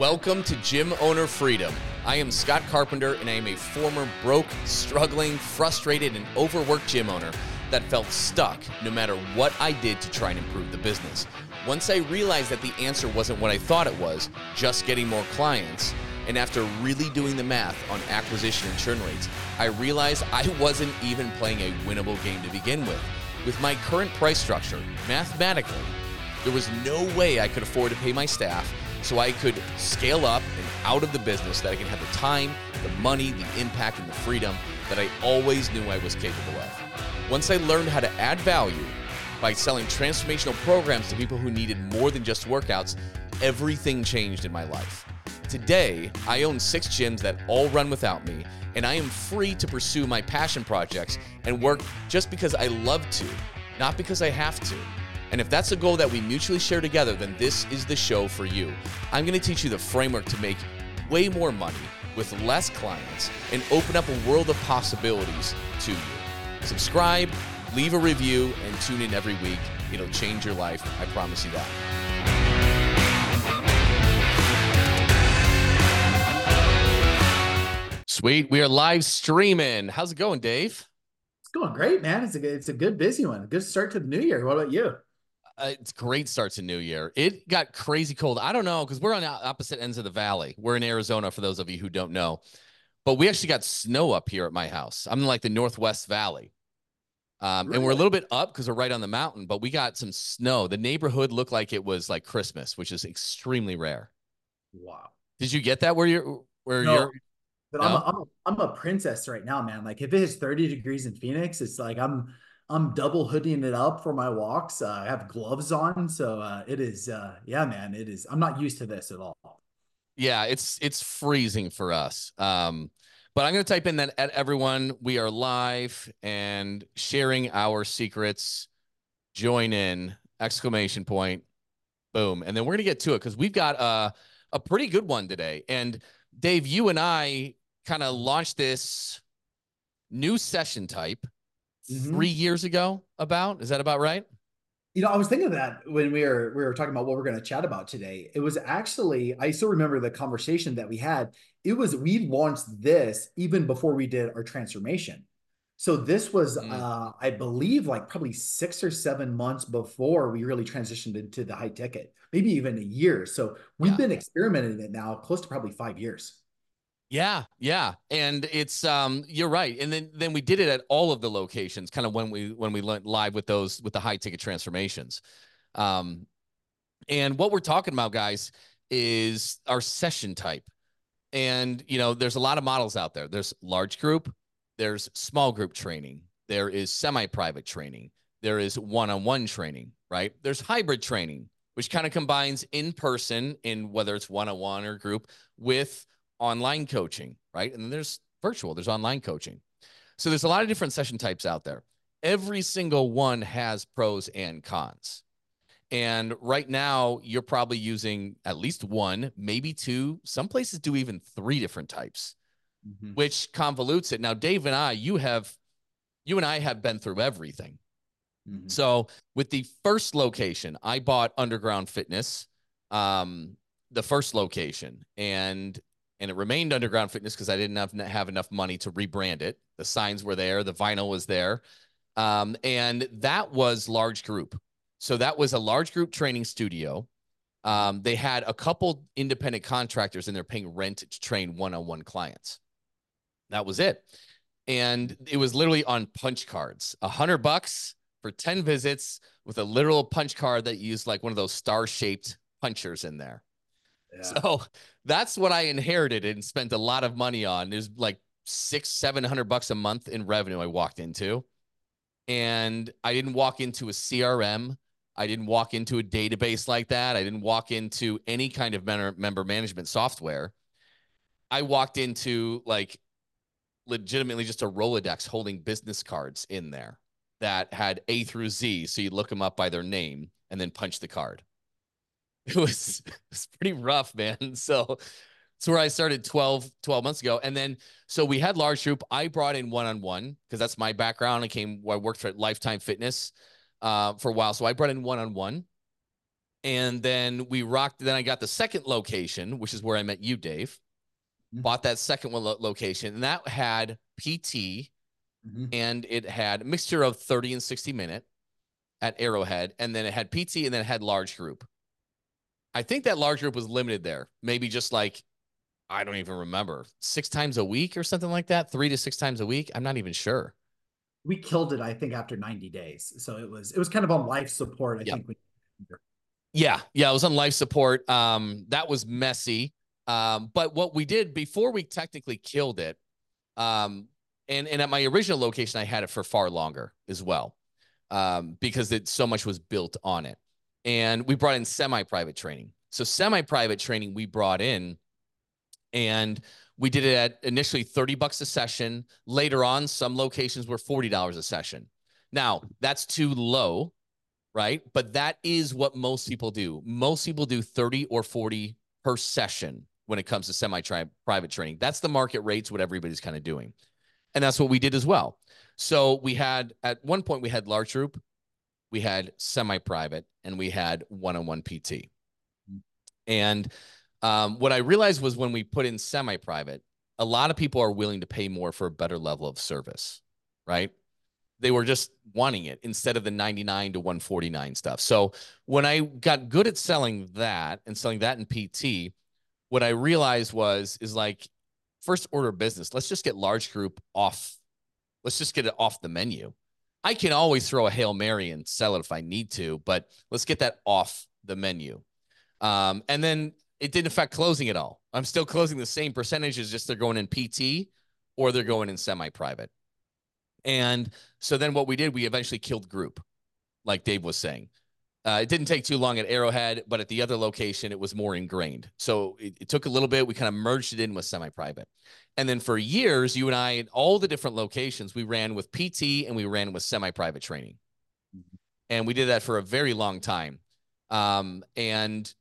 Welcome to Gym Owner Freedom. I am Scott Carpenter, and I am a former broke, struggling, frustrated, and overworked gym owner that felt stuck no matter what I did to try and improve the business. Once I realized that the answer wasn't what I thought it was, just getting more clients, and after really doing the math on acquisition and churn rates, I realized I wasn't even playing a winnable game to begin with. With my current price structure, mathematically, there was no way I could afford to pay my staff so I could scale up and out of the business that I can have the time, the money, the impact, and the freedom that I always knew I was capable of. Once I learned how to add value by selling transformational programs to people who needed more than just workouts, everything changed in my life. Today, I own six gyms that all run without me, and I am free to pursue my passion projects and work just because I love to, not because I have to. And if that's a goal that we mutually share together, then this is the show for you. I'm going to teach you the framework to make way more money with less clients and open up a world of possibilities to you. Subscribe, leave a review, and tune in every week. It'll change your life. I promise you that. Sweet. We are live streaming. How's it going, Dave? It's going great, man. It's a good, it's a good busy one. Good start to the new year. What about you? Uh, it's great start to new year. It got crazy cold. I don't know because we're on opposite ends of the valley. We're in Arizona for those of you who don't know, but we actually got snow up here at my house. I'm in like the Northwest Valley. Um, really? and we're a little bit up because we're right on the mountain, but we got some snow. The neighborhood looked like it was like Christmas, which is extremely rare. Wow. Did you get that where you're where no. you're but no? I'm, a, I'm, a, I'm a princess right now, man. Like if it is 30 degrees in Phoenix, it's like I'm I'm double hooding it up for my walks. Uh, I have gloves on, so uh, it is. Uh, yeah, man, it is. I'm not used to this at all. Yeah, it's it's freezing for us. Um, but I'm going to type in that at everyone. We are live and sharing our secrets. Join in! Exclamation point! Boom! And then we're going to get to it because we've got a a pretty good one today. And Dave, you and I kind of launched this new session type mm-hmm. three years ago. About is that about right? You know, I was thinking of that when we were we were talking about what we're going to chat about today. It was actually I still remember the conversation that we had. It was we launched this even before we did our transformation. So this was, mm. uh, I believe, like probably six or seven months before we really transitioned into the high ticket, maybe even a year. So we've yeah. been experimenting it now close to probably five years. Yeah, yeah. And it's um you're right. And then then we did it at all of the locations kind of when we when we went live with those with the high ticket transformations. Um and what we're talking about guys is our session type. And you know, there's a lot of models out there. There's large group, there's small group training, there is semi-private training, there is one-on-one training, right? There's hybrid training, which kind of combines in person in whether it's one-on-one or group with online coaching, right? And then there's virtual, there's online coaching. So there's a lot of different session types out there. Every single one has pros and cons. And right now, you're probably using at least one, maybe two. Some places do even three different types, mm-hmm. which convolutes it. Now, Dave and I, you have, you and I have been through everything. Mm-hmm. So with the first location, I bought Underground Fitness, um, the first location, and and it remained underground fitness because I didn't have, have enough money to rebrand it. The signs were there, the vinyl was there. Um, and that was large group. So that was a large group training studio. Um, they had a couple independent contractors and they're paying rent to train one on one clients. That was it. And it was literally on punch cards, a hundred bucks for 10 visits with a literal punch card that used like one of those star shaped punchers in there. So that's what I inherited and spent a lot of money on. There's like six, seven hundred bucks a month in revenue I walked into. And I didn't walk into a CRM. I didn't walk into a database like that. I didn't walk into any kind of member management software. I walked into like legitimately just a Rolodex holding business cards in there that had A through Z. So you look them up by their name and then punch the card. it was it's pretty rough, man. So it's where I started 12, 12 months ago. And then so we had large group. I brought in one-on-one because that's my background. I came I worked for Lifetime Fitness uh, for a while. So I brought in one-on-one. And then we rocked. Then I got the second location, which is where I met you, Dave. Mm-hmm. Bought that second one lo- location, and that had PT, mm-hmm. and it had a mixture of 30 and 60 minute at Arrowhead, and then it had PT, and then it had large group. I think that large group was limited there, maybe just like I don't even remember six times a week or something like that, three to six times a week. I'm not even sure. We killed it, I think, after 90 days. So it was it was kind of on life support. I think. We- yeah, yeah, it was on life support. Um, that was messy. Um, but what we did before we technically killed it, um, and and at my original location, I had it for far longer as well, um, because it so much was built on it. And we brought in semi-private training. So semi-private training we brought in, and we did it at initially 30 bucks a session. Later on, some locations were $40 a session. Now, that's too low right? But that is what most people do. Most people do 30 or 40 per session when it comes to semi private training. That's the market rates, what everybody's kind of doing. And that's what we did as well. So we had at one point we had large group, we had semi private, and we had one on one PT. And um, what I realized was when we put in semi private, a lot of people are willing to pay more for a better level of service, right? they were just wanting it instead of the 99 to 149 stuff. So when I got good at selling that and selling that in PT, what I realized was is like first order of business, let's just get large group off. Let's just get it off the menu. I can always throw a Hail Mary and sell it if I need to, but let's get that off the menu. Um, and then it didn't affect closing at all. I'm still closing the same percentages, just they're going in PT or they're going in semi-private. And so then what we did, we eventually killed group, like Dave was saying. Uh, it didn't take too long at Arrowhead, but at the other location, it was more ingrained. So it, it took a little bit. We kind of merged it in with semi private. And then for years, you and I, at all the different locations, we ran with PT and we ran with semi private training. Mm-hmm. And we did that for a very long time. Um, and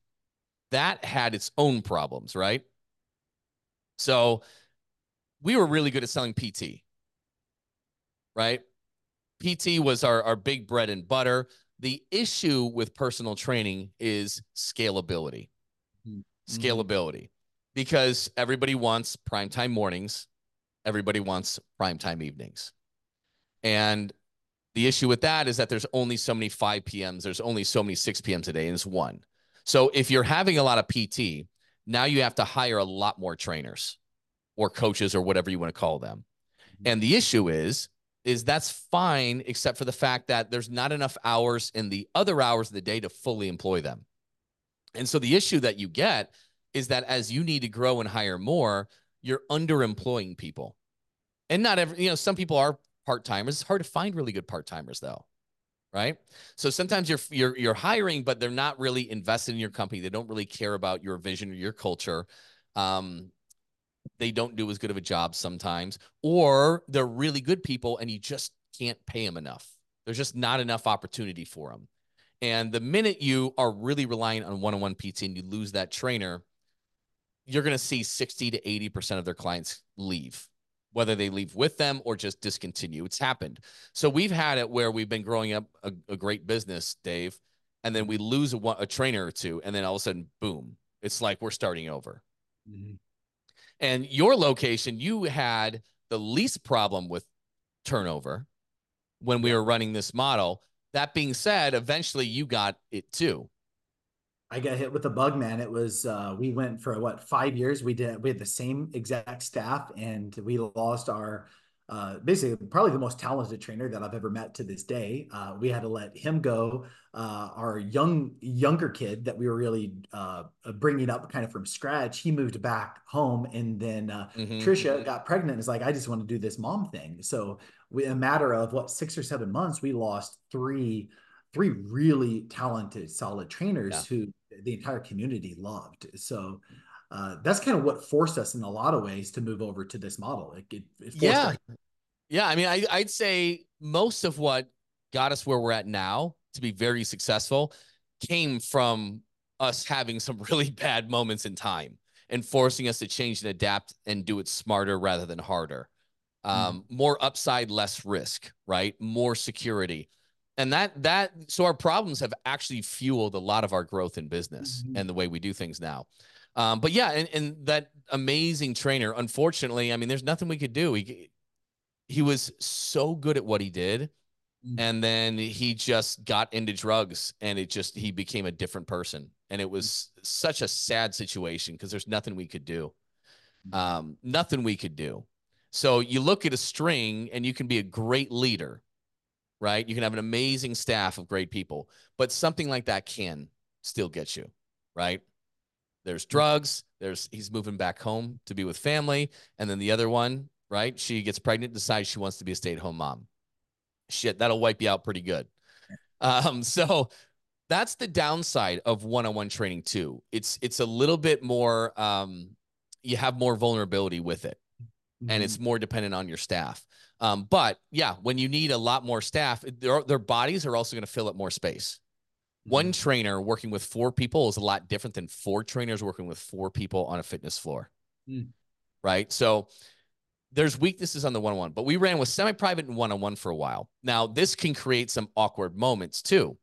that had its own problems, right? So we were really good at selling PT right? PT was our, our big bread and butter. The issue with personal training is scalability. Mm-hmm. Scalability. Because everybody wants primetime mornings, everybody wants primetime evenings. And the issue with that is that there's only so many 5 p.m.s, there's only so many 6 p.m.s a day, and it's one. So if you're having a lot of PT, now you have to hire a lot more trainers or coaches or whatever you want to call them. Mm-hmm. And the issue is is that's fine, except for the fact that there's not enough hours in the other hours of the day to fully employ them. And so the issue that you get is that as you need to grow and hire more, you're underemploying people. And not every, you know, some people are part timers. It's hard to find really good part timers though. Right. So sometimes you're, you're, you're hiring, but they're not really invested in your company. They don't really care about your vision or your culture. Um, they don't do as good of a job sometimes, or they're really good people and you just can't pay them enough. There's just not enough opportunity for them. And the minute you are really relying on one on one PT and you lose that trainer, you're going to see 60 to 80% of their clients leave, whether they leave with them or just discontinue. It's happened. So we've had it where we've been growing up a, a great business, Dave, and then we lose a, a, trainer or two, and then all of a sudden, boom, it's like we're starting over. Mm-hmm. And your location, you had the least problem with turnover when we were running this model. That being said, eventually you got it too. I got hit with the bug, man. It was uh, we went for what five years. We did we had the same exact staff, and we lost our uh, basically probably the most talented trainer that I've ever met to this day. Uh, we had to let him go. Uh, our young younger kid that we were really uh, bringing up kind of from scratch, he moved back home, and then uh, mm-hmm. Trisha mm-hmm. got pregnant. And is like, I just want to do this mom thing. So we, a matter of what six or seven months, we lost three three really talented, solid trainers yeah. who the entire community loved. So uh, that's kind of what forced us in a lot of ways to move over to this model. It, it, it yeah, us- yeah. I mean, I, I'd say most of what got us where we're at now to be very successful came from us having some really bad moments in time and forcing us to change and adapt and do it smarter rather than harder. Um, mm. More upside, less risk, right? More security. and that that so our problems have actually fueled a lot of our growth in business Mhm. and the way we do things now um, but yeah and, and that amazing trainer unfortunately i mean there's nothing we could do. He he was so good at what he did Mm. and then he just got into drugs and it just he became a different person. And it was such a sad situation because there's nothing we could do. Mm. um, nothing we could do. So you look at a string and you can be a great leader right? You can have an amazing staff of great people but something like that can still get you right there's drugs there's he's moving back home to be with family. And then the other one right she gets pregnant decides she wants to be a stay-at-home mom. Shit that'll wipe you out pretty good. Um so that's the downside of one-on-one training too. It's it's a little bit more um you have more vulnerability with it. And it's more dependent on your staff. Um but yeah when you need a lot more staff their their bodies are also going to fill up more space one trainer working with four people is a lot different than four trainers working with four people on a fitness floor. Mm. Right. So there's weaknesses on the one on one, but we ran with semi private and one on one for a while. Now, this can create some awkward moments too,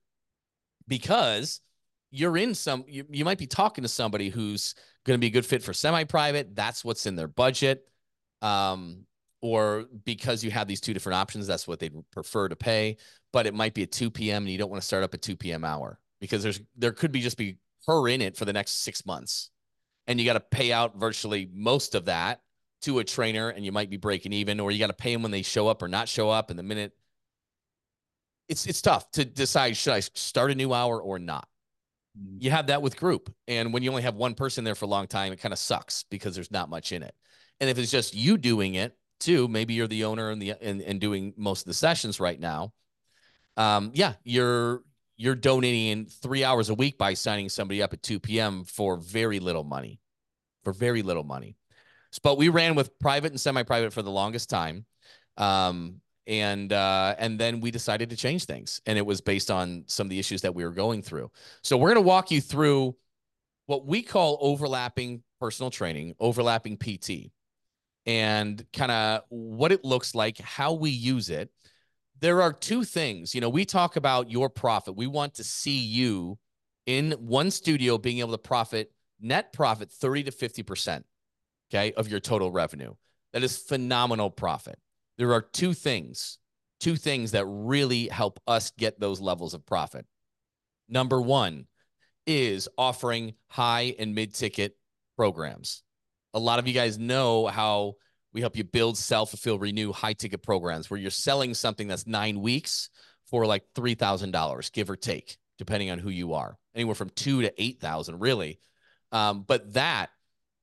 because you're in some, you, you might be talking to somebody who's going to be a good fit for semi private. That's what's in their budget. Um, or because you have these two different options, that's what they'd prefer to pay. But it might be at 2 p.m. and you don't want to start up at 2 p.m. hour because there's there could be just be her in it for the next six months. And you got to pay out virtually most of that to a trainer and you might be breaking even, or you got to pay them when they show up or not show up. And the minute it's it's tough to decide should I start a new hour or not. Mm. You have that with group. And when you only have one person there for a long time, it kind of sucks because there's not much in it. And if it's just you doing it too, maybe you're the owner and the and, and doing most of the sessions right now. Um, yeah, you're you're donating three hours a week by signing somebody up at 2 p.m. for very little money. For very little money. But we ran with private and semi-private for the longest time. Um, and uh, and then we decided to change things. And it was based on some of the issues that we were going through. So we're gonna walk you through what we call overlapping personal training, overlapping PT, and kind of what it looks like, how we use it. There are two things. You know, we talk about your profit. We want to see you in one studio being able to profit net profit 30 to 50%, okay, of your total revenue. That is phenomenal profit. There are two things, two things that really help us get those levels of profit. Number one is offering high and mid ticket programs. A lot of you guys know how we help you build, sell, fulfill, renew high ticket programs where you're selling something that's nine weeks for like $3,000, give or take, depending on who you are, anywhere from two to 8,000, really. Um, but that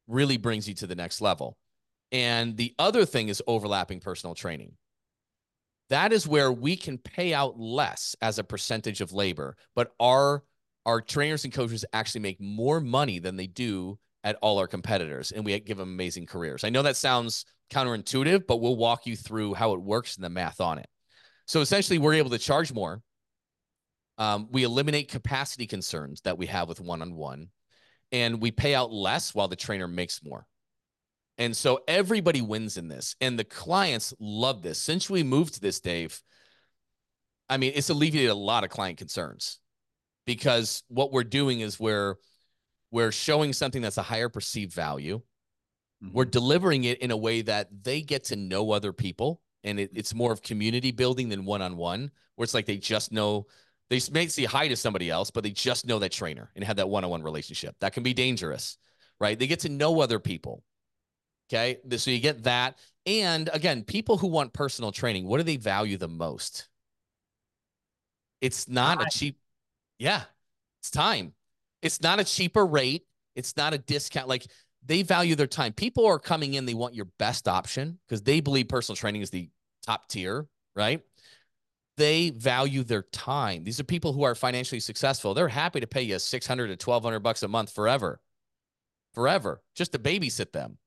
really brings you to the next level. And the other thing is overlapping personal training. That is where we can pay out less as a percentage of labor, but our our trainers and coaches actually make more money than they do at all our competitors, and we give them amazing careers. I know that sounds counterintuitive, but we'll walk you through how it works and the math on it. So essentially, we're able to charge more. Um, we eliminate capacity concerns that we have with one on one, and we pay out less while the trainer makes more. And so everybody wins in this, and the clients love this. Since we moved to this, Dave, I mean, it's alleviated a lot of client concerns because what we're doing is we're we're showing something that's a higher perceived value. We're mm-hmm. delivering it in a way that they get to know other people, and it, it's more of community building than one on one, where it's like they just know they may say hi to somebody else, but they just know that trainer and have that one on one relationship. That can be dangerous, right? They get to know other people. Okay. So you get that. And again, people who want personal training, what do they value the most? It's not Time. a cheap, yeah, it's time. It's not a cheaper rate. It's not a discount. Like they value their time. People are coming in, they want your best option because they believe personal training is the top tier, right? They value their time. These are people who are financially successful. They're happy to pay you 600 to 1200 bucks a month forever, forever, just to babysit them.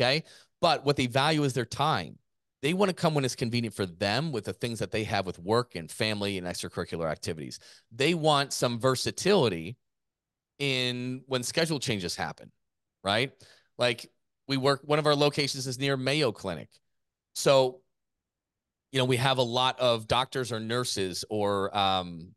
Okay. But what they value is their time. They want to come when it's convenient for them with the things that they have with work and family and extracurricular activities. They want some versatility in when schedule changes happen, right? Like we work, one of our locations is near Mayo Clinic. So you know, we have a lot of doctors or nurses or um,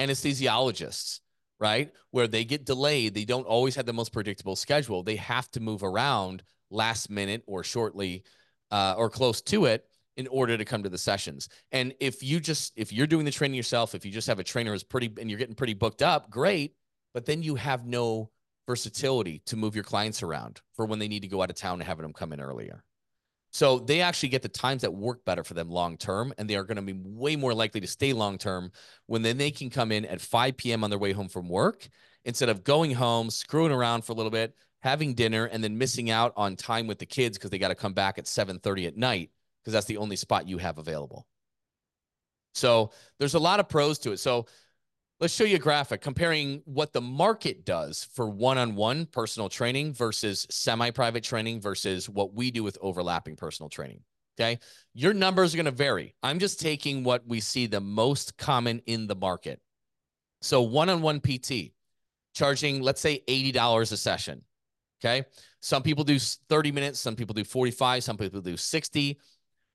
anesthesiologists, right? Where they get delayed. They don't always have the most predictable schedule. They have to move around last minute or shortly uh, or close to it in order to come to the sessions. And if you just if you're doing the training yourself, if you just have a trainer who's pretty and you're getting pretty booked up, great. But then you have no versatility to move your clients around for when they need to go out of town and having them come in earlier. So they actually get the times that work better for them long term, and they are going to be way more likely to stay long term when then they can come in at 5 p.m. on their way home from work instead of going home, screwing around for a little bit, having dinner, and then missing out on time with the kids because they got to come back at 7:30 at night because that's the only spot you have available. So there's a lot of pros to it. So let's show you a graphic comparing what the market does for one-on-one personal training versus semi-private training versus what we do with overlapping personal training. Okay. Your numbers are going to vary. I'm just taking what we see the most common in the market. So one-on-one PT charging, let's say $80 a session. Okay. Some people do 30 minutes. Some people do 45. Some people do 60.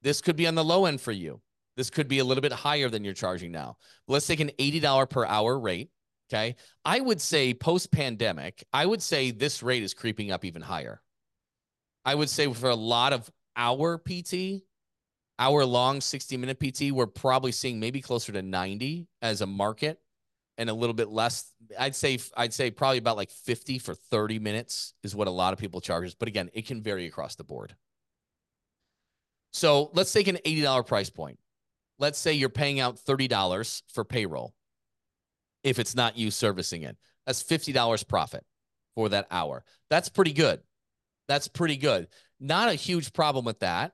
This could be on the low end for you. This could be a little bit higher than you're charging now. Let's take an $80 per hour rate. Okay. I would say post pandemic, I would say this rate is creeping up even higher. I would say for a lot of hour PT, hour long 60 minute PT, we're probably seeing maybe closer to 90 as a market and a little bit less. I'd say, I'd say probably about like 50 for 30 minutes is what a lot of people charges. But again, it can vary across the board. So let's take an $80 price point let's say you're paying out $30 for payroll if it's not you servicing it. That's $50 profit for that hour. That's pretty good. That's pretty good. Not a huge problem with that,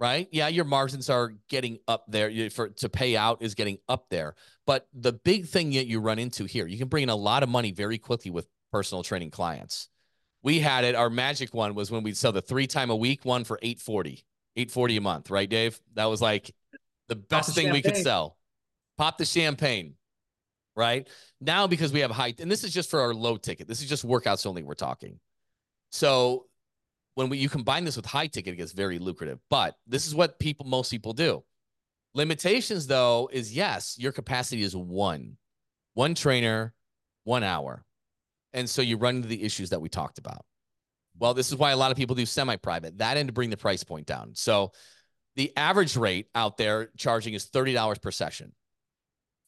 right? Yeah, your margins are getting up there for to pay out is getting up there. But the big thing that you run into here, you can bring in a lot of money very quickly with personal training clients. We had it. Our magic one was when we'd sell the three time a week one for 840, 840 a month, right, Dave? That was like the best thing we could sell. Pop the champagne, right? Now, because we have high, and this is just for our low ticket, this is just workouts only we're talking. So when we, you combine this with high ticket, it gets very lucrative. But this is what people, most people do. Limitations, though, is yes, your capacity is one, one trainer, one hour. And so you run into the issues that we talked about. Well, this is why a lot of people do semi private, that and to bring the price point down. So the average rate out there charging is $30 per session.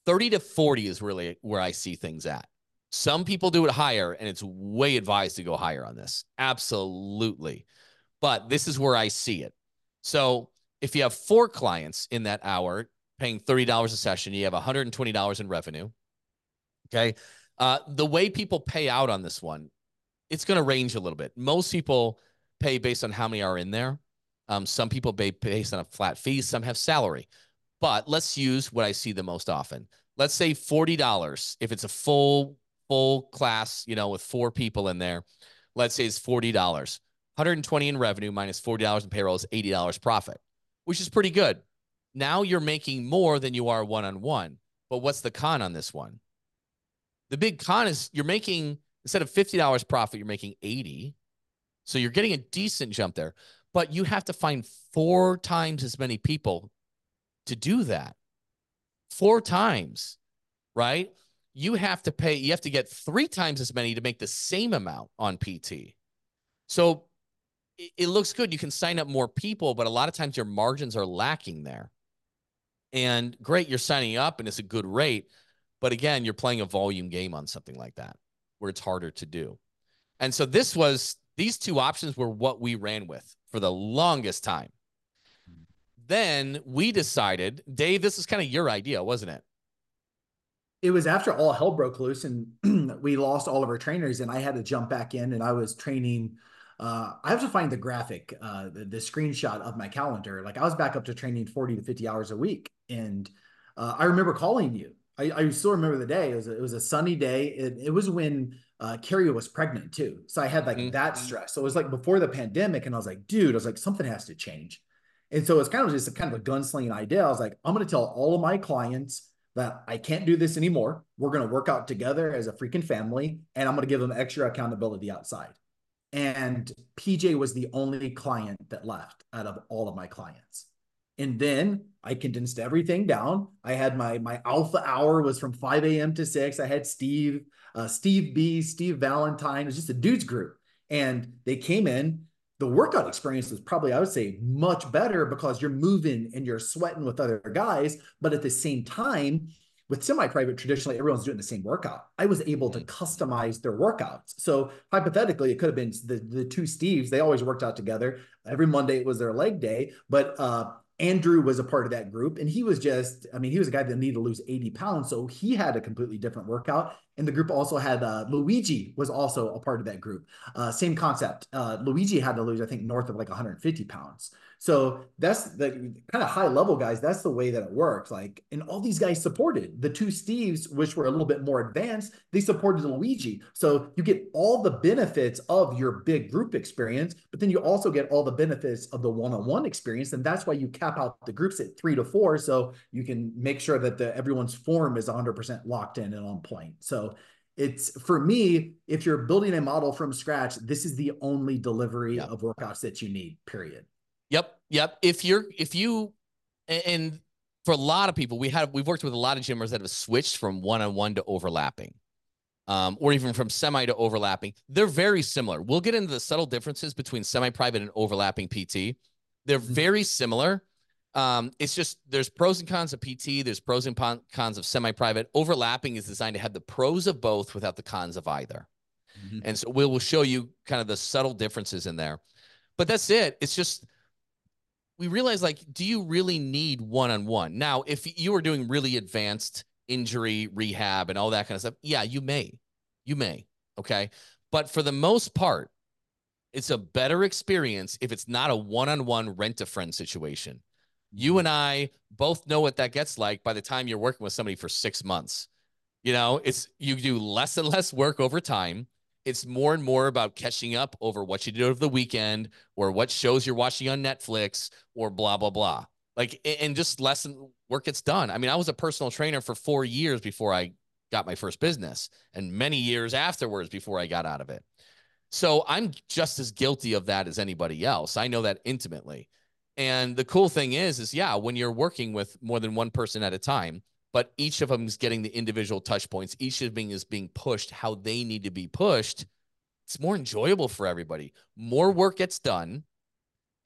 30 to 40 is really where I see things at. Some people do it higher, and it's way advised to go higher on this. Absolutely. But this is where I see it. So if you have four clients in that hour paying $30 a session, you have $120 in revenue. Okay. Uh, the way people pay out on this one, it's going to range a little bit. Most people pay based on how many are in there. Um, some people pay based on a flat fee, some have salary. But let's use what I see the most often. Let's say $40 if it's a full full class, you know, with four people in there. Let's say it's $40. 120 in revenue minus $40 in payroll is $80 profit, which is pretty good. Now you're making more than you are one on one. But what's the con on this one? The big con is you're making instead of $50 profit, you're making 80. So you're getting a decent jump there but you have to find four times as many people to do that. Four times, right? You have to pay, you have to get three times as many to make the same amount on PT. So it, looks good. You can sign up more people, but a lot of times your margins are lacking there. And great, you're signing up and it's a good rate. But again, you're playing a volume game on something like that where it's harder to do. And so this was, these two options were what we ran with for the longest time. Then we decided, Dave, this is kind of your idea, wasn't it? It was after all hell broke loose and we lost all of our trainers, and I had to jump back in and I was training. Uh, I have to find the graphic, uh, the, the, screenshot of my calendar. Like I was back up to training 40 to 50 hours a week. And uh, I remember calling you. I, I, still remember the day. It was a, it was a sunny day. It, it was when uh, Carrie was pregnant too. So I had like mm-hmm. that stress. So it was like before the pandemic, and I was like, dude, I was like, something has to change. And so it's kind of just a kind of a gunslinging idea. I was like, I'm going to tell all of my clients that I can't do this anymore. We're going to work out together as a freaking family, and I'm going to give them extra accountability outside. And PJ was the only client that left out of all of my clients. And then I condensed everything down. I had my my alpha hour was from 5 a.m. to 6. I had Steve, uh, Steve B, Steve Valentine. It was just a dudes group. And they came in. The workout experience was probably, I would say, much better because you're moving and you're sweating with other guys. But at the same time, with semi-private, traditionally everyone's doing the same workout. I was able to customize their workouts. So hypothetically, it could have been the, the two Steves. They always worked out together. Every Monday it was their leg day, but uh, Andrew was a part of that group, and he was just, I mean, he was a guy that needed to lose 80 pounds. So he had a completely different workout. And the group also had uh, Luigi was also a part of that group. Uh, same concept. Uh, Luigi had to lose, I think, north of like 150 pounds. So that's the kind of high level guys. That's the way that it works. Like, and all these guys supported the two Steves, which were a little bit more advanced. They supported Luigi. So you get all the benefits of your big group experience, but then you also get all the benefits of the one on one experience. And that's why you cap out the groups at three to four. So you can make sure that the everyone's form is 100% locked in and on point. So it's for me, if you're building a model from scratch, this is the only delivery yep. of workouts that you need, period. Yep. Yep. If you're, if you, and for a lot of people, we have, we've worked with a lot of gymmers that have switched from one on one to overlapping. Um, or even from semi to overlapping, they're very similar. We'll get into the subtle differences between semi private and overlapping PT. They're mm-hmm. very similar. Um, it's just there's pros and cons of PT, there's pros and cons of semi private. Overlapping is designed to have the pros of both without the cons of either. Mm-hmm. And so we will show you kind of the subtle differences in there. But that's it. It's just we realize like, do you really need one on one? Now, if you are doing really advanced injury rehab and all that kind of stuff, yeah, you may, you may. Okay. But for the most part, it's a better experience if it's not a one on one rent a friend situation. You mm-hmm. and I both know what that gets like by the time you're working with somebody for six months. You know, it's you do less and less work over time it's more and more about catching up over what you did over the weekend or what shows you're watching on Netflix or blah blah blah. Like and just less work gets done. I mean, I was a personal trainer for 4 years before I got my first business and many years afterwards before I got out of it. So I'm just as guilty of that as anybody else. I know that intimately. And the cool thing is is yeah, when you're working with more than one person at a time, but each of them is getting the individual touch points. Each of them is being pushed how they need to be pushed. It's more enjoyable for everybody. More work gets done,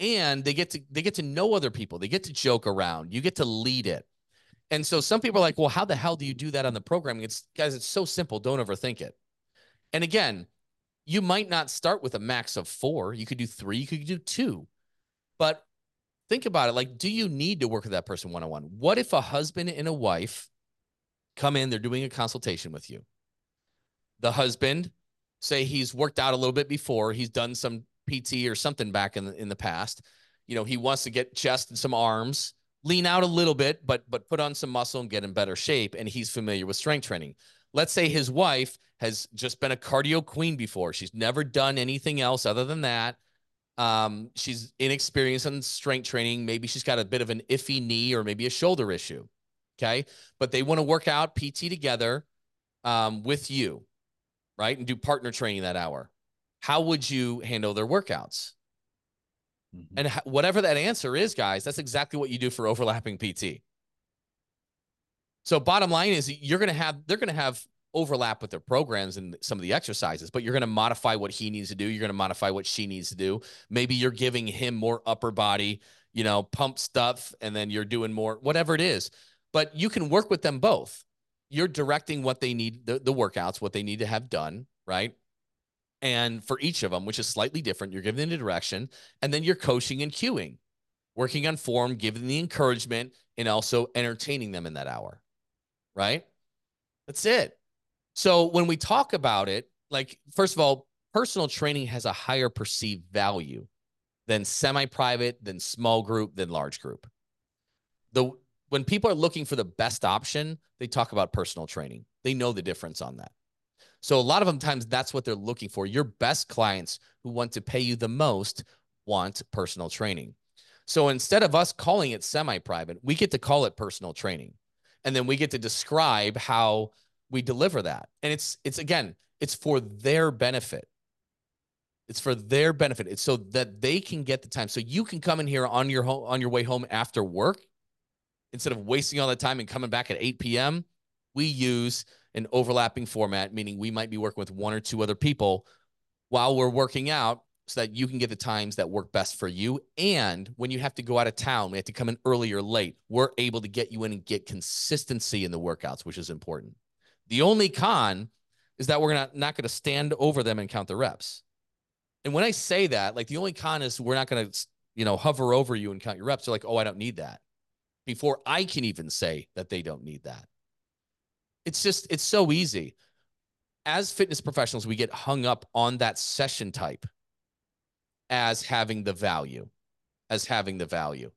and they get to they get to know other people. They get to joke around. You get to lead it. And so some people are like, "Well, how the hell do you do that on the programming?" It's guys, it's so simple. Don't overthink it. And again, you might not start with a max of four. You could do three. You could do two. But think about it like do you need to work with that person one-on-one? What if a husband and a wife come in they're doing a consultation with you? The husband say he's worked out a little bit before he's done some pt or something back in the, in the past you know he wants to get chest and some arms lean out a little bit but but put on some muscle and get in better shape and he's familiar with strength training. Let's say his wife has just been a cardio queen before. She's never done anything else other than that um, she's inexperienced in strength training. Maybe she's got a bit of an iffy knee or maybe a shoulder issue. Okay. But they want to work out PT together um, with you, right? And do partner training that hour. How would you handle their workouts? Mm-hmm. And whatever that answer is, guys, that's exactly what you do for overlapping PT. So bottom line is you're going to have, they're going to have overlap with their programs and some of the exercises, but you're going to modify what he needs to do. You're going to modify what she needs to do. Maybe you're giving him more upper body, you know, pump stuff, and then you're doing more, whatever it is. But you can work with them both. You're directing what they need, the, the workouts, what they need to have done, right? And for each of them, which is slightly different, you're giving the direction, and then you're coaching and cueing, working on form, giving the encouragement, and also entertaining them in that hour, right? That's it. So when we talk about it, like, first of all, personal training has a higher perceived value than semi-private, than small group, than large group. The when people are looking for the best option, they talk about personal training. They know the difference on that. So a lot of them times that's what they're looking for. Your best clients who want to pay you the most want personal training. So instead of us calling it semi-private, we get to call it personal training. And then we get to describe how we deliver that. And it's it's again, it's for their benefit. It's for their benefit. It's so that they can get the time. So you can come in here on your home on your way home after work instead of wasting all that time and coming back at 8 p.m. We use an overlapping format, meaning we might be working with one or two other people while we're working out so that you can get the times that work best for you. And when you have to go out of town, we have to come in early or late, we're able to get you in and get consistency in the workouts, which is important. The only con is that we're not, not going to stand over them and count the reps. And when I say that, like the only con is we're not going to, you know, hover over you and count your reps. They're like, oh, I don't need that. Before I can even say that they don't need that. It's just, it's so easy. As fitness professionals, we get hung up on that session type as having the value, as having the value.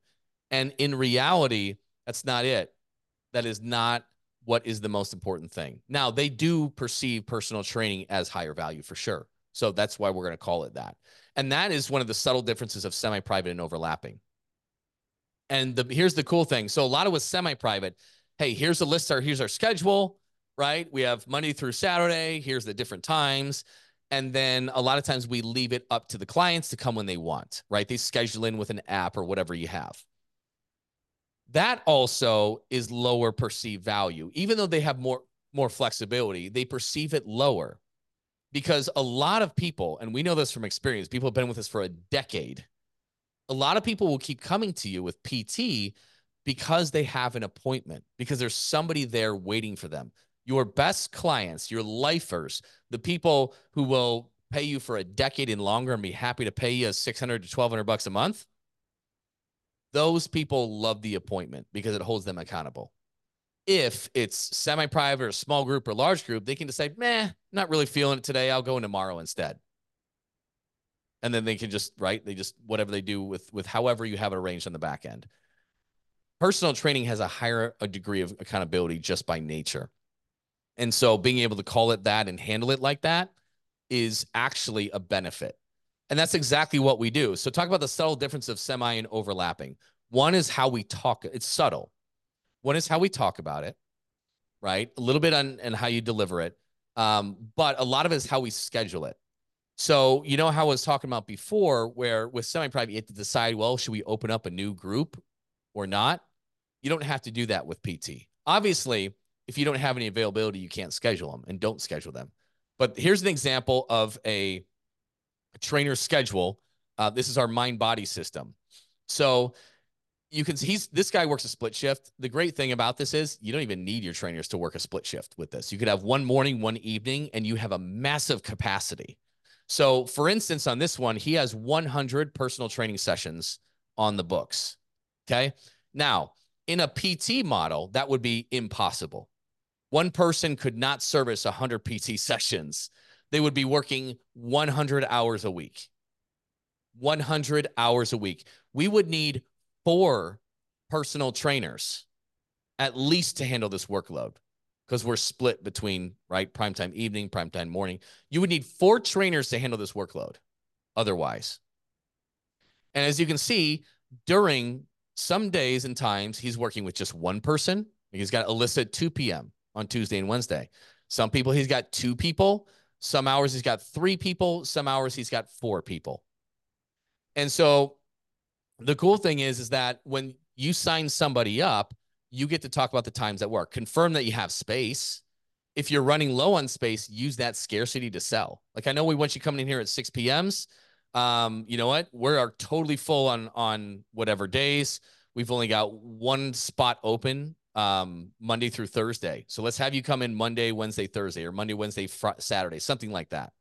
And in reality, that's not it. That is not what is the most important thing. Now, they do perceive personal training as higher value for sure. So that's why we're going to call it that. And that is one of the subtle differences of semi private and overlapping. And the, here's the cool thing. So a lot of with semi private, hey, here's a list, our, here's our schedule, right? We have Monday through Saturday. Here's the different times. And then a lot of times we leave it up to the clients to come when they want, right? They schedule in with an app or whatever you have. That also is lower perceived value. Even though they have more more flexibility, they perceive it lower because a lot of people, and we know this from experience, people have been with us for a decade. A lot of people will keep coming to you with PT because they have an appointment, because there's somebody there waiting for them. Your best clients, your lifers, the people who will pay you for a decade and longer and be happy to pay you 600 to 1200 bucks a month. Those people love the appointment because it holds them accountable if it's semi-private or small group or large group, they can decide, meh, not really feeling it today. I'll go in tomorrow instead. And then they can just, right? They just whatever they do with with however you have it arranged on the back end. Personal training has a higher a degree of accountability just by nature. And so being able to call it that and handle it like that is actually a benefit. And that's exactly what we do. So talk about the subtle difference of semi and overlapping. One is how we talk. It's subtle one is how we talk about it, right? A little bit on and how you deliver it. Um, but a lot of it is how we schedule it. So, you know how I was talking about before, where with semi private, you have to decide, well, should we open up a new group or not? You don't have to do that with PT. Obviously, if you don't have any availability, you can't schedule them and don't schedule them. But here's an example of a, a trainer schedule. Uh, this is our Mindbody system. So you can see he's this guy works a split shift. The great thing about this is you don't even need your trainers to work a split shift with this. You could have one morning, one evening, and you have a massive capacity. So, for instance, on this one, he has 100 personal training sessions on the books. Okay. Now, in a PT model, that would be impossible. One person could not service 100 PT sessions. They would be working 100 hours a week. 100 hours a week. We would need four personal trainers at least to handle this workload because we're split between right primetime evening, primetime morning. You would need four trainers to handle this workload otherwise. And as you can see, during some days and times, he's working with just one person. He's got Alyssa at 2 p.m. on Tuesday and Wednesday. Some people he's got two people. Some hours he's got three people. Some hours he's got four people. And so the cool thing is, is that when you sign somebody up, you get to talk about the times that work. Confirm that you have space. If you're running low on space, use that scarcity to sell. Like I know we want you coming in here at 6 p.m.s. Um, you know what? We are totally full on on whatever days. We've only got one spot open um Monday through Thursday. So let's have you come in Monday, Wednesday, Thursday, or Monday, Wednesday, fr- Saturday, something like that.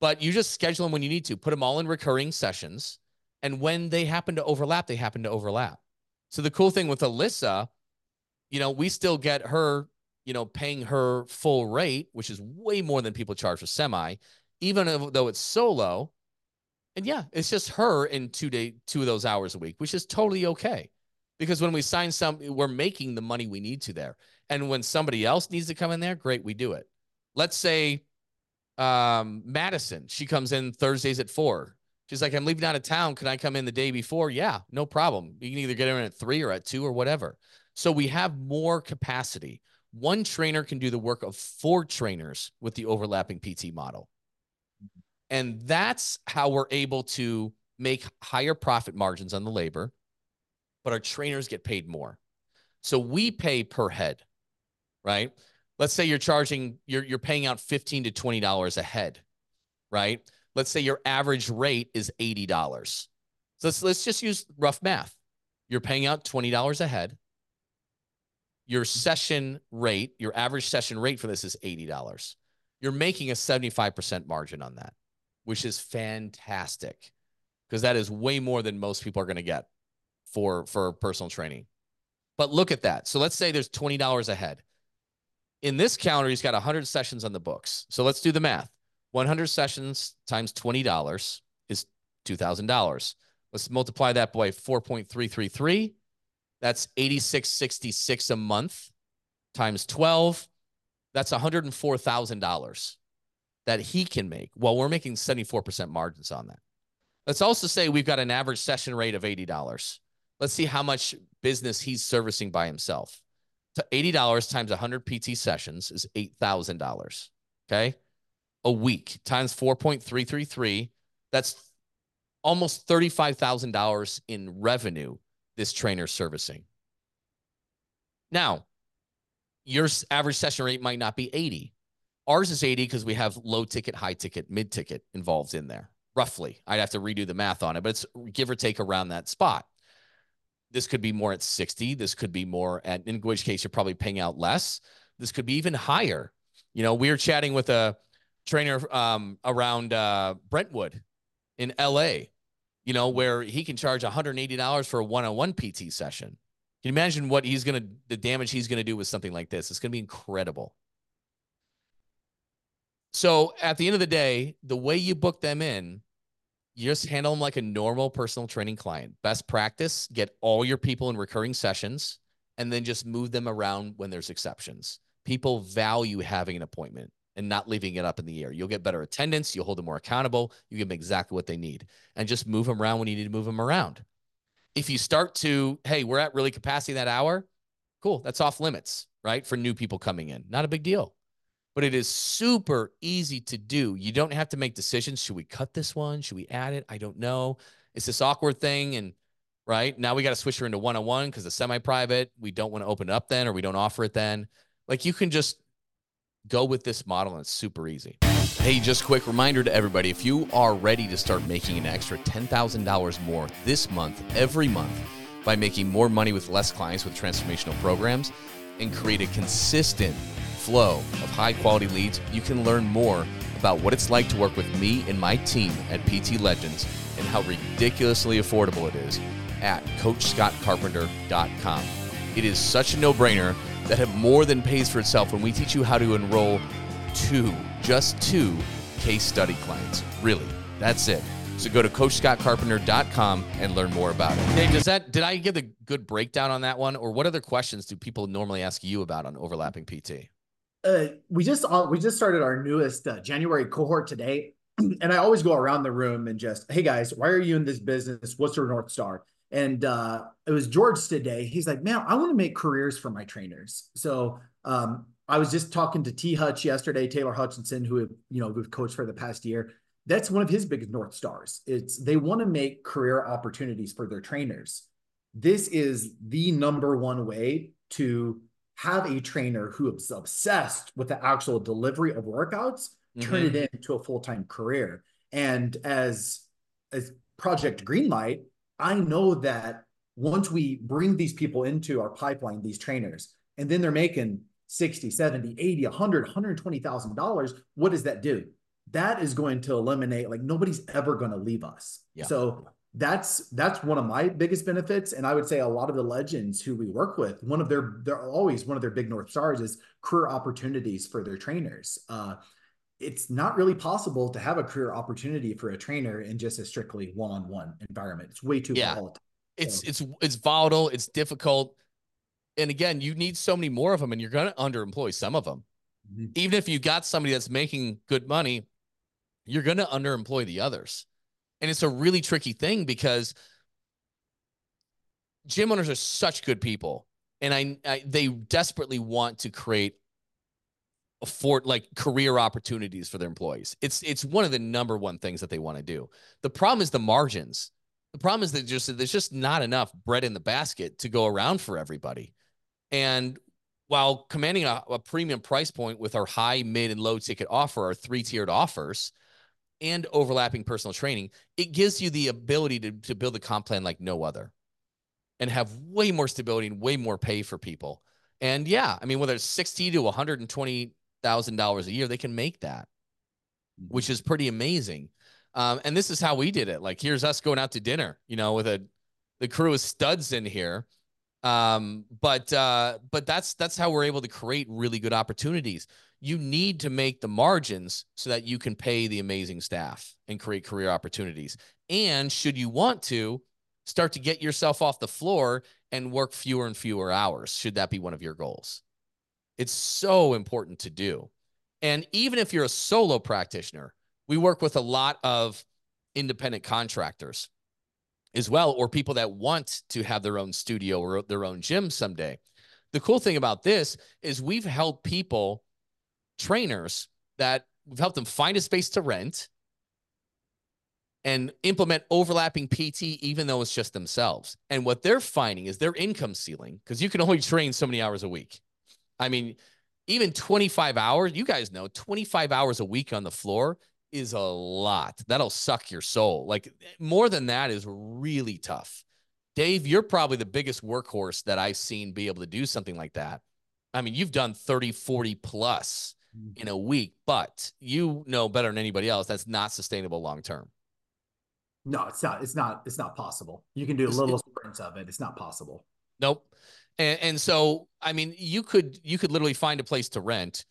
But you just schedule them when you need to. Put them all in recurring sessions and when they happen to overlap, they happen to overlap. So the cool thing with Alyssa, you know, we still get her, you know, paying her full rate, which is way more than people charge for semi, even though it's solo. And yeah, it's just her in two day, two of those hours a week, which is totally okay. Because when we sign some, we're making the money we need to there. And when somebody else needs to come in there, great, we do it. Let's say um, Madison, she comes in Thursdays at four. She's like, I'm leaving out of town. Can I come in the day before? Yeah, no problem. You can either get in at three or at two or whatever. So we have more capacity. One trainer can do the work of four trainers with the overlapping PT model. And that's how we're able to make higher profit margins on the labor, but our trainers get paid more. So we pay per head, right? Let's say you're charging, you're, you're paying out 15 to $20 a head, right? Let's say your average rate is $80. So let's, let's just use rough math. You're paying out $20 a head. Your session rate, your average session rate for this is $80. You're making a 75% margin on that, which is fantastic because that is way more than most people are going to get for for personal training. But look at that. So let's say there's $20 a head. In this calendar, he's got 100 sessions on the books. So let's do the math. 100 sessions times $20 is $2,000. Let's multiply that by 4.333. That's 8666 a month times 12. That's $104,000 that he can make. Well, we're making 74% margins on that. Let's also say we've got an average session rate of $80. Let's see how much business he's servicing by himself. To $80 times 100 PT sessions is $8,000. Okay. A week times 4.333. That's almost $35,000 in revenue this trainer servicing. Now, your average session rate might not be 80. Ours is 80 because we have low ticket, high ticket, mid ticket involved in there, roughly. I'd have to redo the math on it, but it's give or take around that spot. This could be more at 60. This could be more at, in which case you're probably paying out less. This could be even higher. You know, we were chatting with a trainer um, around uh, Brentwood in LA, you know, where he can charge $180 for a one on one PT session. Can you imagine what he's going to, the damage he's going to do with something like this? It's going to be incredible. So at the end of the day, the way you book them in you just handle them like a normal personal training client. Best practice, get all your people in recurring sessions and then just move them around when there's exceptions. People value having an appointment and not leaving it up in the air. You'll get better attendance, you'll hold them more accountable, you give them exactly what they need and just move them around when you need to move them around. If you start to, hey, we're at really capacity that hour, cool, that's off limits, right? For new people coming in. Not a big deal but it is super easy to do. You don't have to make decisions. Should we cut this one? Should we add it? I don't know. It's this awkward thing. And right now we got to switch her into one on one because the semi private, we don't want to open it up then or we don't offer it then. Like you can just go with this model and it's super easy. Hey, just quick reminder to everybody if you are ready to start making an extra $10,000 more this month, every month, by making more money with less clients with transformational programs and create a consistent flow of high quality leads, you can learn more about what it's like to work with me and my team at PT Legends and how ridiculously affordable it is at CoachScottCarpenter.com. It is such a no brainer that it more than pays for itself when we teach you how to enroll two, just two case study clients. Really, that's it. So go to CoachScottCarpenter.com and learn more about it. Dave, does that did I give a good breakdown on that one, or what other questions do people normally ask you about on overlapping PT? Uh, we just uh, we just started our newest uh, January cohort today, and I always go around the room and just, hey guys, why are you in this business? What's your north star? And uh, it was George today. He's like, man, I want to make careers for my trainers. So um, I was just talking to T Hutch yesterday, Taylor Hutchinson, who you know we've coached for the past year. That's one of his biggest north stars. It's they want to make career opportunities for their trainers. This is the number one way to have a trainer who is obsessed with the actual delivery of workouts, mm-hmm. turn it mm-hmm. into a full-time career. And as as Project Greenlight, I know that once we bring these people into our pipeline, these trainers, and then they're making 60, 70, 80, 100, $120,000, what does that do? That is going to eliminate, like, nobody's ever going to leave us. Yeah. So that's that's one of my biggest benefits. And i would say a lot of the legends who we work with one of their they're always one of their big north stars is career opportunities for their trainers. Uh, it's not really possible to have a career opportunity for a trainer in just a strictly one-on-one environment. It's way too yeah. volatile. It's so. it's it's volatile. It's difficult. And again you need so many more of them and you're going to underemploy some of them mm-hmm. even if you got somebody that's making good money you're going to underemploy the others and it's a really tricky thing because gym owners are such good people. And I, I they desperately want to create afford like career opportunities for their employees. It's it's one of the number one things that they want to do. The problem is the margins. The problem is that just there's just not enough bread in the basket to go around for everybody. And while commanding a, a premium price point with our high, mid, and low ticket offer, our three tiered offers, and overlapping personal training, it gives you the ability to, to build a comp plan like no other and have way more stability and way more pay for people. And yeah, I mean, whether it's 60 to $120,000 a year, they can make that, which is pretty amazing. Um, and this is how we did it. Like, here's us going out to dinner, you know, with a, the crew of studs in here. Um, but, uh, but that's, that's how we're able to create really good opportunities. You need to make the margins so that you can pay the amazing staff and create career opportunities. And should you want to, start to get yourself off the floor and work fewer and fewer hours, should that be one of your goals. It's so important to do. And even if you're a solo practitioner, we work with a lot of independent contractors as well, or people that want to have their own studio or their own gym someday. The cool thing about this is we've helped people, trainers, that we've helped them find a space to rent and implement overlapping PT, even though it's just themselves. And what they're finding is their income ceiling, because you can only train so many hours a week. I mean, even 25 hours, you guys know 25 hours a week on the floor is a lot. That'll suck your soul. Like more than that is really tough. Dave, you're probably the biggest workhorse that I've seen be able to do something like that. I mean, you've done 30, 40 plus. In a week, but you know better than anybody else that's not sustainable long term. No, it's not. It's not. It's not possible. You can do little sprints of it. It's not possible. Nope. And, and so, I mean, you could you could literally find a place to rent,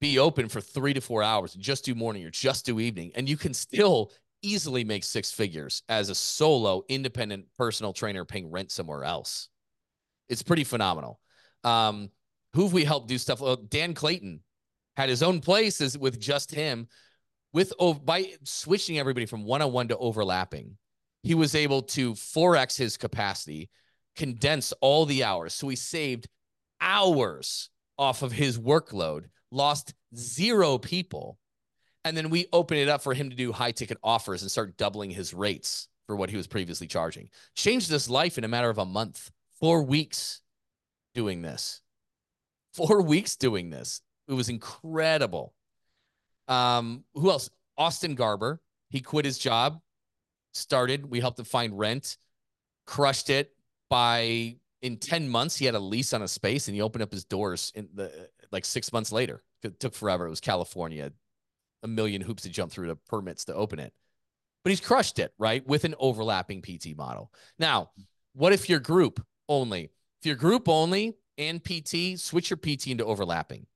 be open for three to four hours, just do morning or just do evening, and you can still easily make six figures as a solo independent personal trainer paying rent somewhere else. It's pretty phenomenal. Um, who have we helped do stuff? Well, Dan Clayton had his own places with just him with oh, by switching everybody from one-on-one to overlapping he was able to 4x his capacity condense all the hours. So he saved hours off of his workload lost zero people. And then we open it up for him to do high ticket offers and start doubling his rates for what he was previously charging. Changed his life in a matter of a month. Four weeks doing this. Four weeks doing this it was incredible um, who else? Austin Garber. He quit his job, started. We helped him find rent, crushed it by in 10 months. He had a lease on a space and he opened up his doors in the like six months later. It took forever. It was California, a million hoops to jump through the permits to open it. But he's crushed it, right? With an overlapping PT model. Now, what if your group only? If your group only and PT, switch your PT into overlapping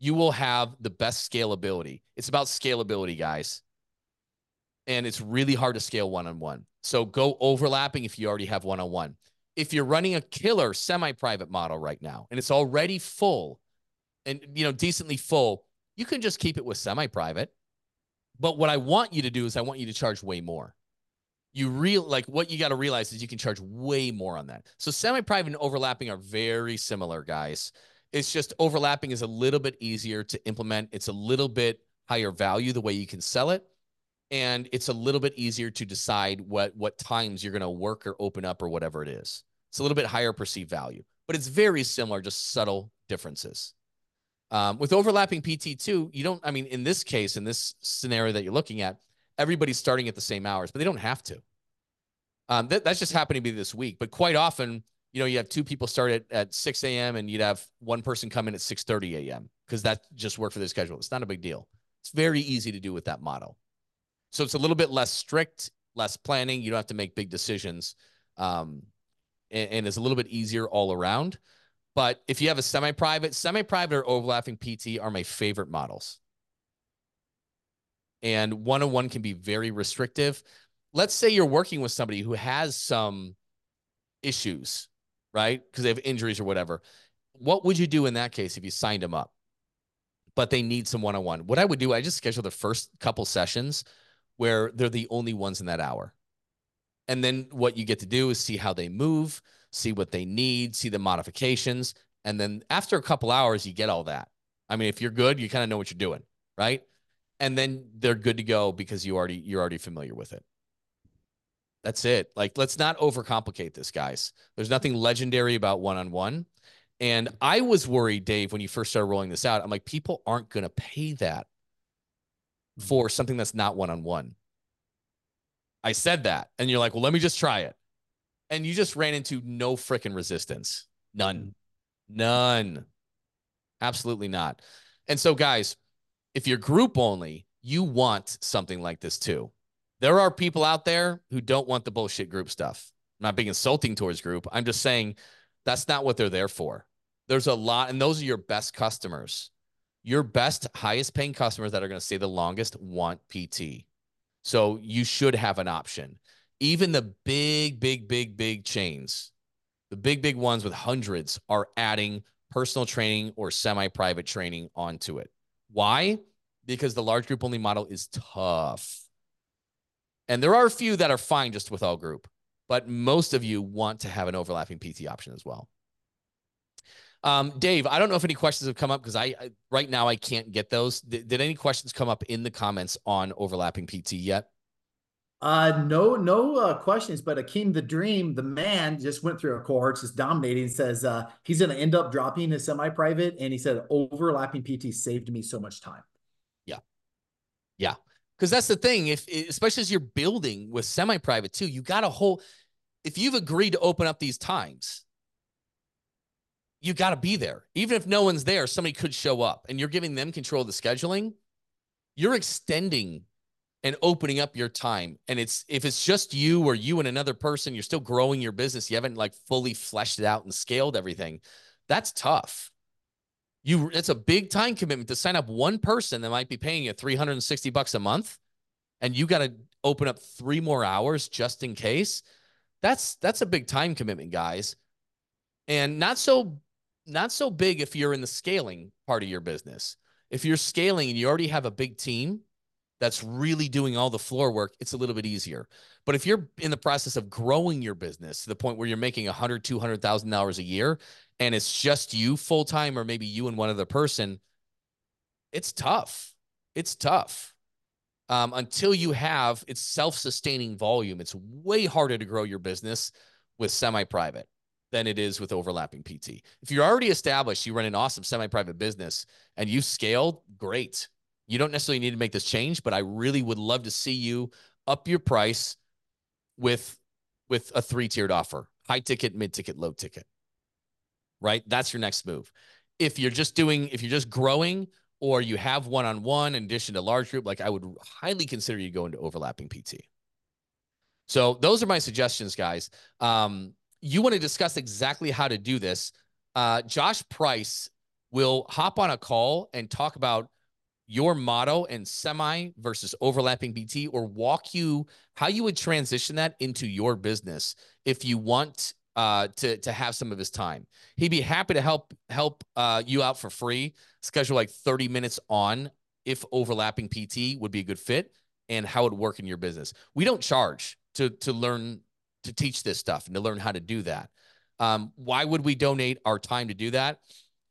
you will have the best scalability. It's about scalability, guys. And it's really hard to scale one on one. So go overlapping if you already have one on one. If you're running a killer semi private model right now and it's already full and, you know, decently full, you can just keep it with semi private. But what I want you to do is I want you to charge way more. You real like what you got to realize is you can charge way more on that. So semi private and overlapping are very similar, guys. It's just overlapping is a little bit easier to implement. It's a little bit higher value the way you can sell it. And it's a little bit easier to decide what what times you're going to work or open up or whatever it is. It's a little bit higher perceived value, but it's very similar, just subtle differences. Um, with overlapping PT2, you don't, I mean, in this case, in this scenario that you're looking at, everybody's starting at the same hours, but they don't have to. Um, that, that's just happening to be this week. But quite often, you know, you have two people start at, at 6 a.m. and you'd have one person come in at 6:30 a.m. because that just worked for their schedule. It's not a big deal. It's very easy to do with that model. So it's a little bit less strict, less planning. You don't have to make big decisions. Um, and, and it's a little bit easier all around. But if you have a semi-private, semi-private or overlapping PT are my favorite models. And one-on-one can be very restrictive. Let's say you're working with somebody who has some issues right? Because they have injuries or whatever. What would you do in that case if you signed them up? But they need some one on one. What I would do, I just schedule the first couple sessions where they're the only ones in that hour. And then what you get to do is see how they move, see what they need, see the modifications. And then after a couple hours, you get all that. I mean, if you're good, you kind of know what you're doing, right? And then they're good to go because you already you're already familiar with it. That's it. Like, let's not overcomplicate this, guys. There's nothing legendary about one on one. And I was worried, Dave, when you first started rolling this out. I'm like, people aren't going to pay that for something that's not one on one. I said that. And you're like, well, let me just try it. And you just ran into no freaking resistance. None. Mm. None. Absolutely not. And so, guys, if you're group only, you want something like this too. There are people out there who don't want the bullshit group stuff. I'm not being insulting towards group. I'm just saying that's not what they're there for. There's a lot, and those are your best customers. Your best, highest paying customers that are going to stay the longest want PT. So you should have an option. Even the big, big, big, big chains, the big, big ones with hundreds are adding personal training or semi private training onto it. Why? Because the large group only model is tough. And there are a few that are fine just with all group, but most of you want to have an overlapping PT option as well. Um, Dave, I don't know if any questions have come up because I, I, right now I can't get those. Did, any questions come up in the comments on overlapping PT yet? Uh, no, no uh, questions. But Akeem the Dream, the man, just went through a cohort, just dominating. Says uh, he's going to end up dropping his semi-private, and he said overlapping PT saved me so much time. Because that's the thing if especially as you're building with semi-private too you got a whole if you've agreed to open up these times you got to be there. Even if no one's there somebody could show up and you're giving them control of the scheduling you're extending and opening up your time. And it's if it's just you or you and another person you're still growing your business you haven't like fully fleshed it out and scaled everything that's tough you it's a big time commitment to sign up one person that might be paying you 360 bucks a month and you got to open up three more hours just in case. That's that's a big time commitment guys. And not so not so big if you're in the scaling part of your business. If you're scaling and you already have a big team that's really doing all the floor work it's a little bit easier. But if you're in the process of growing your business to the point where you're making 100 200000 dollars a year and it's just you full time or maybe you and one other person, it's tough. It's tough. Um, until you have it's self-sustaining volume. It's way harder to grow your business with semi-private than it is with overlapping PT. If you're already established, you run an awesome semi-private business and you've scaled, great. You don't necessarily need to make this change, but I really would love to see you up your price with with a three-tiered offer: high ticket, mid ticket, low ticket right? That's your next move. If you're just doing, if you're just growing or you have one on one in addition to large group, like I would highly consider you go into overlapping PT. So those are my suggestions, guys. Um, you want to discuss exactly how to do this. Uh, Josh Price will hop on a call and talk about your motto and semi versus overlapping PT or walk you how you would transition that into your business if you want uh, to to have some of his time. He'd be happy to help help uh, you out for free. Schedule like 30 minutes on if overlapping PT would be a good fit and how it would work in your business. We don't charge to to learn to teach this stuff and to learn how to do that. Um, why would we donate our time to do that?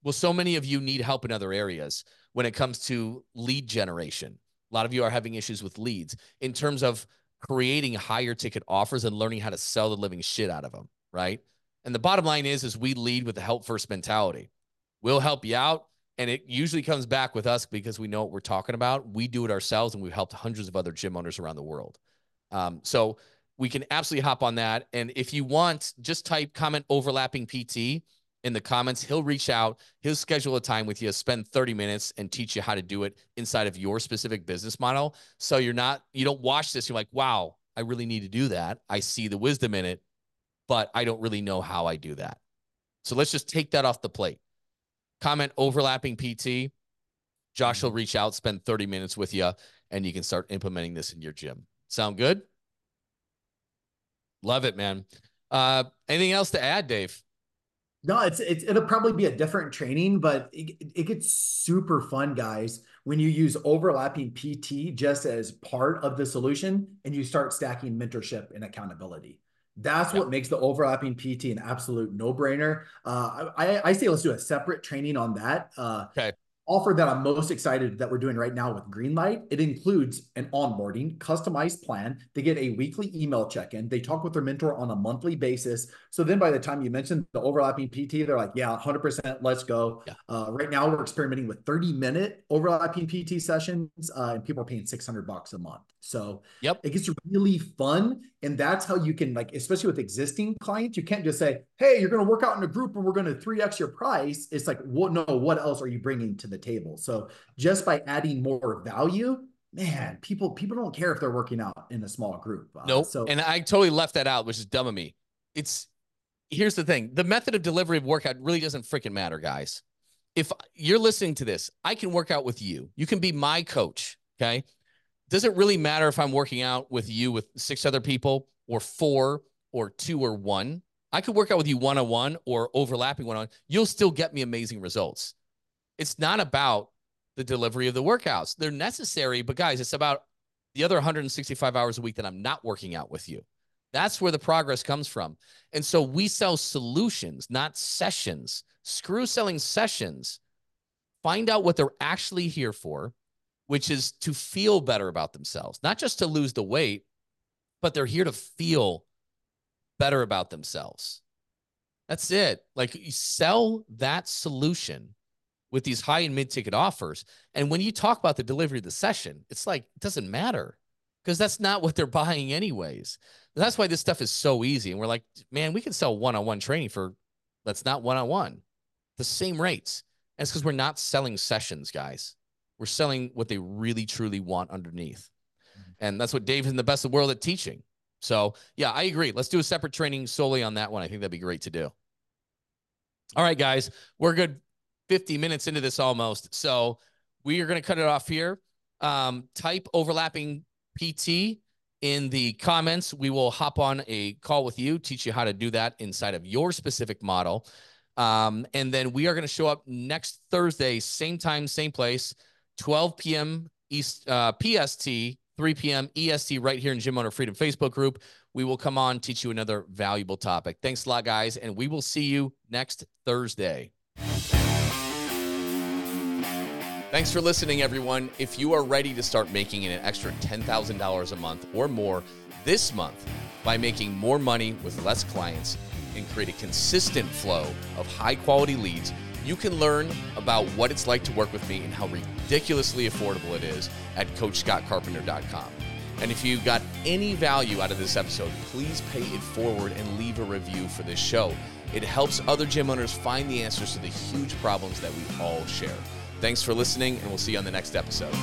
Well, so many of you need help in other areas when it comes to lead generation. A lot of you are having issues with leads in terms of creating higher ticket offers and learning how to sell the living shit out of them right? And the bottom line is, is we lead with the help first mentality. We'll help you out. And it usually comes back with us because we know what we're talking about. We do it ourselves and we've helped hundreds of other gym owners around the world. Um, so we can absolutely hop on that. And if you want, just type comment overlapping PT in the comments. He'll reach out, he'll schedule a time with you, spend 30 minutes and teach you how to do it inside of your specific business model. So you're not, you don't watch this, you're like, wow, I really need to do that. I see the wisdom in it but I don't really know how I do that. So let's just take that off the plate. Comment overlapping PT. Josh will reach out, spend 30 minutes with you, and you can start implementing this in your gym. Sound good? Love it, man. Uh, anything else to add, Dave? No, it's, it's it'll probably be a different training, but it, it gets super fun, guys, when you use overlapping PT just as part of the solution and you start stacking mentorship and accountability. That's what makes the overlapping PT an absolute no brainer. Uh, I, I say let's do a separate training on that. Uh, okay. offer that I'm most excited that we're doing right now with Greenlight, it includes an onboarding, customized plan. They get a weekly email check-in. They talk with their mentor on a monthly basis. So then by the time you mention the overlapping PT, they're like, yeah, 100%, let's go. Yeah. Uh, right now we're experimenting with 30 minute overlapping PT sessions uh, and people are paying 600 bucks a month. So yep. it gets really fun. And that's how you can like, especially with existing clients, you can't just say, hey, you're going to work out in a group and we're going to 3X your price. It's like, what, no, what else are you bringing to the table? So just by adding more value, man, people, people don't care if they're working out in a small group. Uh, nope. So, and I totally left that out, which is dumb of me. It's, here's the thing. The method of delivery of workout really doesn't freaking matter, guys. If you're listening to this, I can work out with you. You can be my coach. Okay. Does it really matter if I'm working out with you with six other people or four or two or one? I could work out with you one on one or overlapping one on. You'll still get me amazing results. It's not about the delivery of the workouts. They're necessary, but guys, it's about the other 165 hours a week that I'm not working out with you. That's where the progress comes from. And so we sell solutions, not sessions. Screw selling sessions. Find out what they're actually here for which is to feel better about themselves, not just to lose the weight, but they're here to feel better about themselves. That's it. Like you sell that solution with these high and mid ticket offers. And when you talk about the delivery of the session, it's like, it doesn't matter because that's not what they're buying, anyways. That's why this stuff is so easy. And we're like, man, we can sell one on one training for that's not one on one, the same rates. And it's because we're not selling sessions, guys. We're selling what they really truly want underneath. Mm-hmm. And that's what Dave's in the best of the world at teaching. So yeah, I agree. Let's do a separate training solely on that one. I think that'd be great to do. All right, guys, we're good 50 minutes into this almost. So we are going to cut it off here. Um, type overlapping PT in the comments. We will hop on a call with you, teach you how to do that inside of your specific model. Um, and then we are going to show up next Thursday, same time, same place. 12 p.m. East uh, PST, 3 p.m. EST, right here in Gym Owner Freedom Facebook group. We will come on teach you another valuable topic. Thanks a lot, guys, and we will see you next Thursday. Thanks for listening, everyone. If you are ready to start making an extra $10,000 a month or more this month by making more money with less clients and create a consistent flow of high quality leads, you can learn about what it's like to work with me and how ridiculously affordable it is at CoachScottCarpenter.com. And if you got any value out of this episode, please pay it forward and leave a review for this show. It helps other gym owners find the answers to the huge problems that we all share. Thanks for listening, and we'll see you on the next episode.